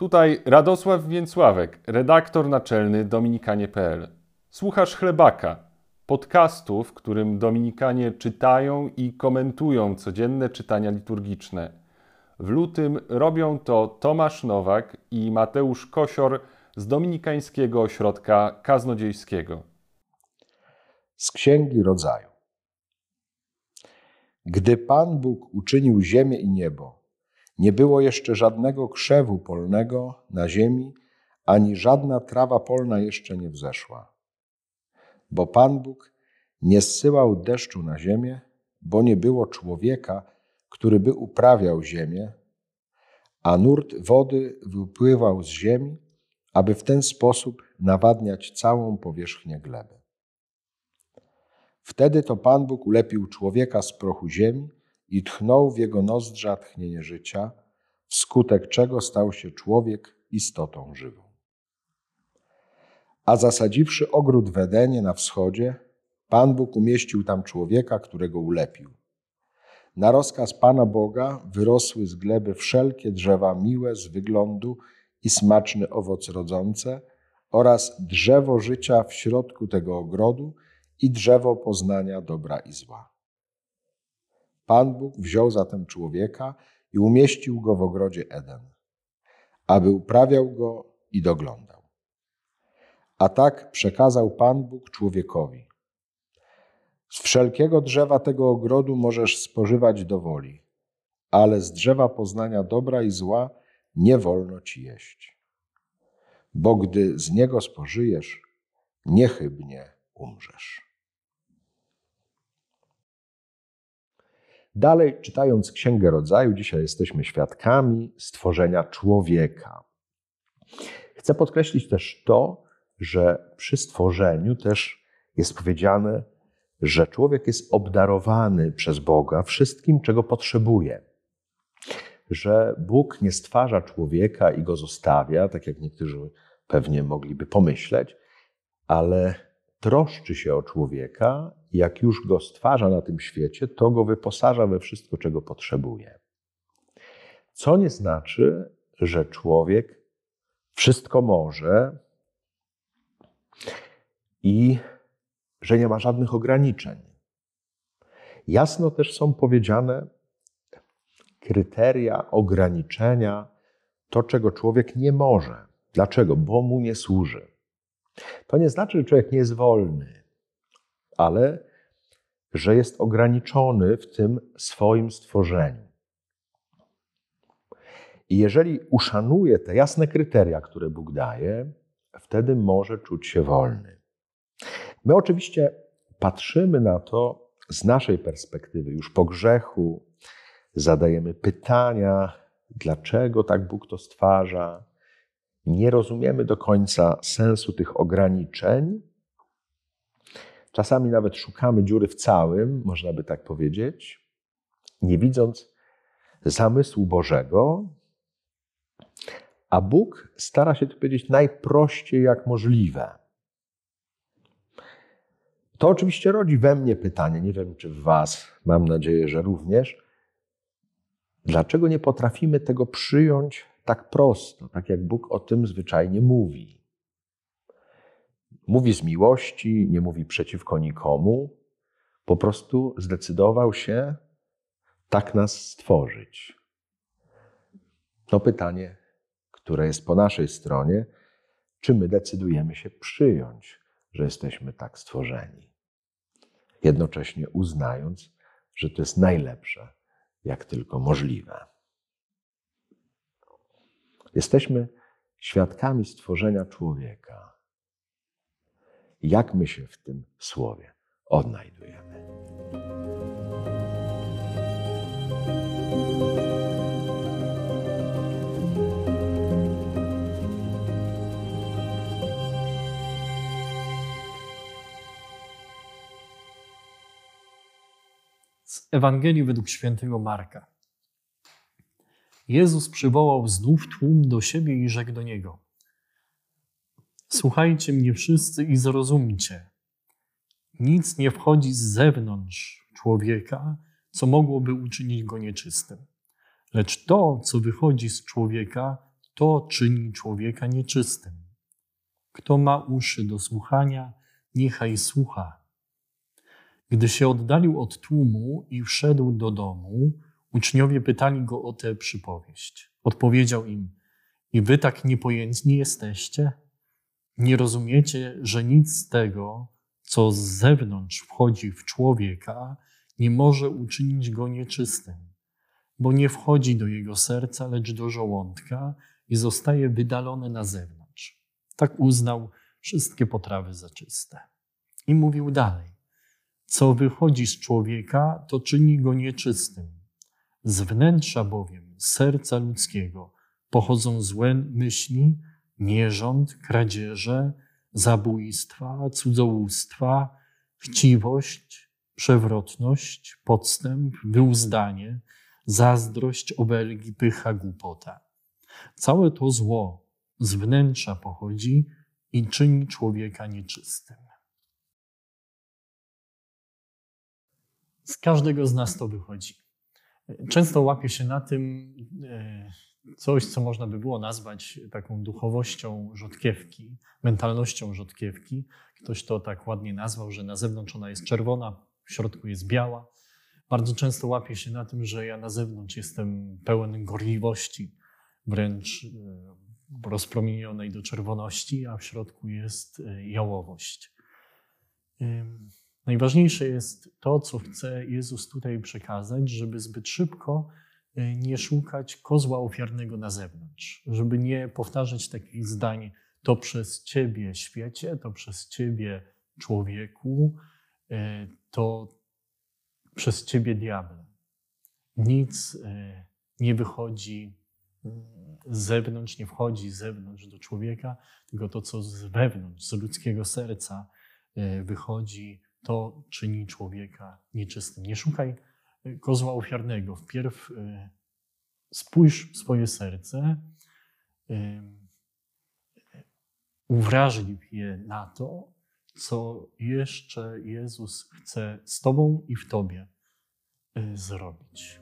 Tutaj Radosław Więcławek, redaktor naczelny Dominikanie.pl. Słuchasz Chlebaka, podcastu, w którym Dominikanie czytają i komentują codzienne czytania liturgiczne. W lutym robią to Tomasz Nowak i Mateusz Kosior z Dominikańskiego Ośrodka Kaznodziejskiego. Z Księgi Rodzaju. Gdy Pan Bóg uczynił ziemię i niebo, nie było jeszcze żadnego krzewu polnego na ziemi, ani żadna trawa polna jeszcze nie wzeszła. Bo Pan Bóg nie zsyłał deszczu na ziemię, bo nie było człowieka, który by uprawiał ziemię, a nurt wody wypływał z ziemi, aby w ten sposób nawadniać całą powierzchnię gleby. Wtedy to Pan Bóg ulepił człowieka z prochu ziemi i tchnął w jego nozdrza tchnienie życia, wskutek czego stał się człowiek istotą żywą. A zasadziwszy ogród w Edenie na wschodzie, Pan Bóg umieścił tam człowieka, którego ulepił. Na rozkaz Pana Boga wyrosły z gleby wszelkie drzewa miłe z wyglądu i smaczny owoc rodzące oraz drzewo życia w środku tego ogrodu i drzewo poznania dobra i zła. Pan Bóg wziął zatem człowieka i umieścił go w ogrodzie Eden, aby uprawiał go i doglądał. A tak przekazał Pan Bóg człowiekowi. Z wszelkiego drzewa tego ogrodu możesz spożywać do woli, ale z drzewa poznania dobra i zła nie wolno ci jeść. Bo gdy z niego spożyjesz, niechybnie umrzesz. Dalej, czytając Księgę Rodzaju, dzisiaj jesteśmy świadkami stworzenia człowieka. Chcę podkreślić też to, że przy stworzeniu też jest powiedziane, że człowiek jest obdarowany przez Boga wszystkim, czego potrzebuje. Że Bóg nie stwarza człowieka i go zostawia, tak jak niektórzy pewnie mogliby pomyśleć, ale troszczy się o człowieka, jak już go stwarza na tym świecie, to go wyposaża we wszystko, czego potrzebuje. Co nie znaczy, że człowiek wszystko może i że nie ma żadnych ograniczeń. Jasno też są powiedziane kryteria ograniczenia, to czego człowiek nie może. Dlaczego? Bo mu nie służy. To nie znaczy, że człowiek nie jest wolny, ale że jest ograniczony w tym swoim stworzeniu. I jeżeli uszanuje te jasne kryteria, które Bóg daje, wtedy może czuć się wolny. My oczywiście patrzymy na to z naszej perspektywy, już po grzechu, zadajemy pytania, dlaczego tak Bóg to stwarza. Nie rozumiemy do końca sensu tych ograniczeń. Czasami nawet szukamy dziury w całym, można by tak powiedzieć, nie widząc zamysłu Bożego. A Bóg stara się to powiedzieć najprościej jak możliwe. To oczywiście rodzi we mnie pytanie, nie wiem czy w Was, mam nadzieję, że również, dlaczego nie potrafimy tego przyjąć tak prosto, tak jak Bóg o tym zwyczajnie mówi. Mówi z miłości, nie mówi przeciwko nikomu, po prostu zdecydował się tak nas stworzyć. To pytanie, które jest po naszej stronie, czy my decydujemy się przyjąć, że jesteśmy tak stworzeni jednocześnie uznając, że to jest najlepsze, jak tylko możliwe. Jesteśmy świadkami stworzenia człowieka. Jak my się w tym słowie odnajdujemy? Ewangelii według świętego Marka. Jezus przywołał znów tłum do siebie i rzekł do niego: Słuchajcie mnie wszyscy i zrozumcie. Nic nie wchodzi z zewnątrz człowieka, co mogłoby uczynić go nieczystym. Lecz to, co wychodzi z człowieka, to czyni człowieka nieczystym. Kto ma uszy do słuchania, niechaj słucha. Gdy się oddalił od tłumu i wszedł do domu, uczniowie pytali go o tę przypowieść. Odpowiedział im: I wy tak niepojętni jesteście? Nie rozumiecie, że nic z tego, co z zewnątrz wchodzi w człowieka, nie może uczynić go nieczystym, bo nie wchodzi do jego serca, lecz do żołądka i zostaje wydalone na zewnątrz. Tak uznał wszystkie potrawy za czyste. I mówił dalej: Co wychodzi z człowieka, to czyni go nieczystym. Z wnętrza bowiem serca ludzkiego pochodzą złe myśli, nierząd, kradzieże, zabójstwa, cudzołóstwa, chciwość, przewrotność, podstęp, wyuzdanie, zazdrość, obelgi, pycha, głupota. Całe to zło z wnętrza pochodzi i czyni człowieka nieczystym. Z każdego z nas to wychodzi. Często łapię się na tym e, coś, co można by było nazwać taką duchowością rzodkiewki, mentalnością rzodkiewki. Ktoś to tak ładnie nazwał, że na zewnątrz ona jest czerwona, w środku jest biała. Bardzo często łapię się na tym, że ja na zewnątrz jestem pełen gorliwości, wręcz e, rozpromienionej do czerwoności, a w środku jest e, jałowość. Najważniejsze jest to, co chce Jezus tutaj przekazać, żeby zbyt szybko nie szukać kozła ofiarnego na zewnątrz, żeby nie powtarzać takich zdań, to przez Ciebie świecie, to przez Ciebie człowieku, to przez Ciebie diable. Nic nie wychodzi z zewnątrz nie wchodzi z zewnątrz do człowieka, tylko to, co z wewnątrz, z ludzkiego serca e, wychodzi, to czyni człowieka nieczystym. Nie szukaj e, kozła ofiarnego. Wpierw e, spójrz w swoje serce, uwrażliw je na to, co jeszcze Jezus chce z Tobą i w Tobie zrobić.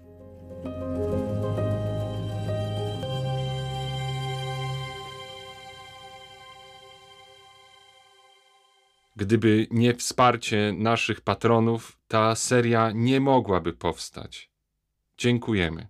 Gdyby nie wsparcie naszych patronów, ta seria nie mogłaby powstać. Dziękujemy.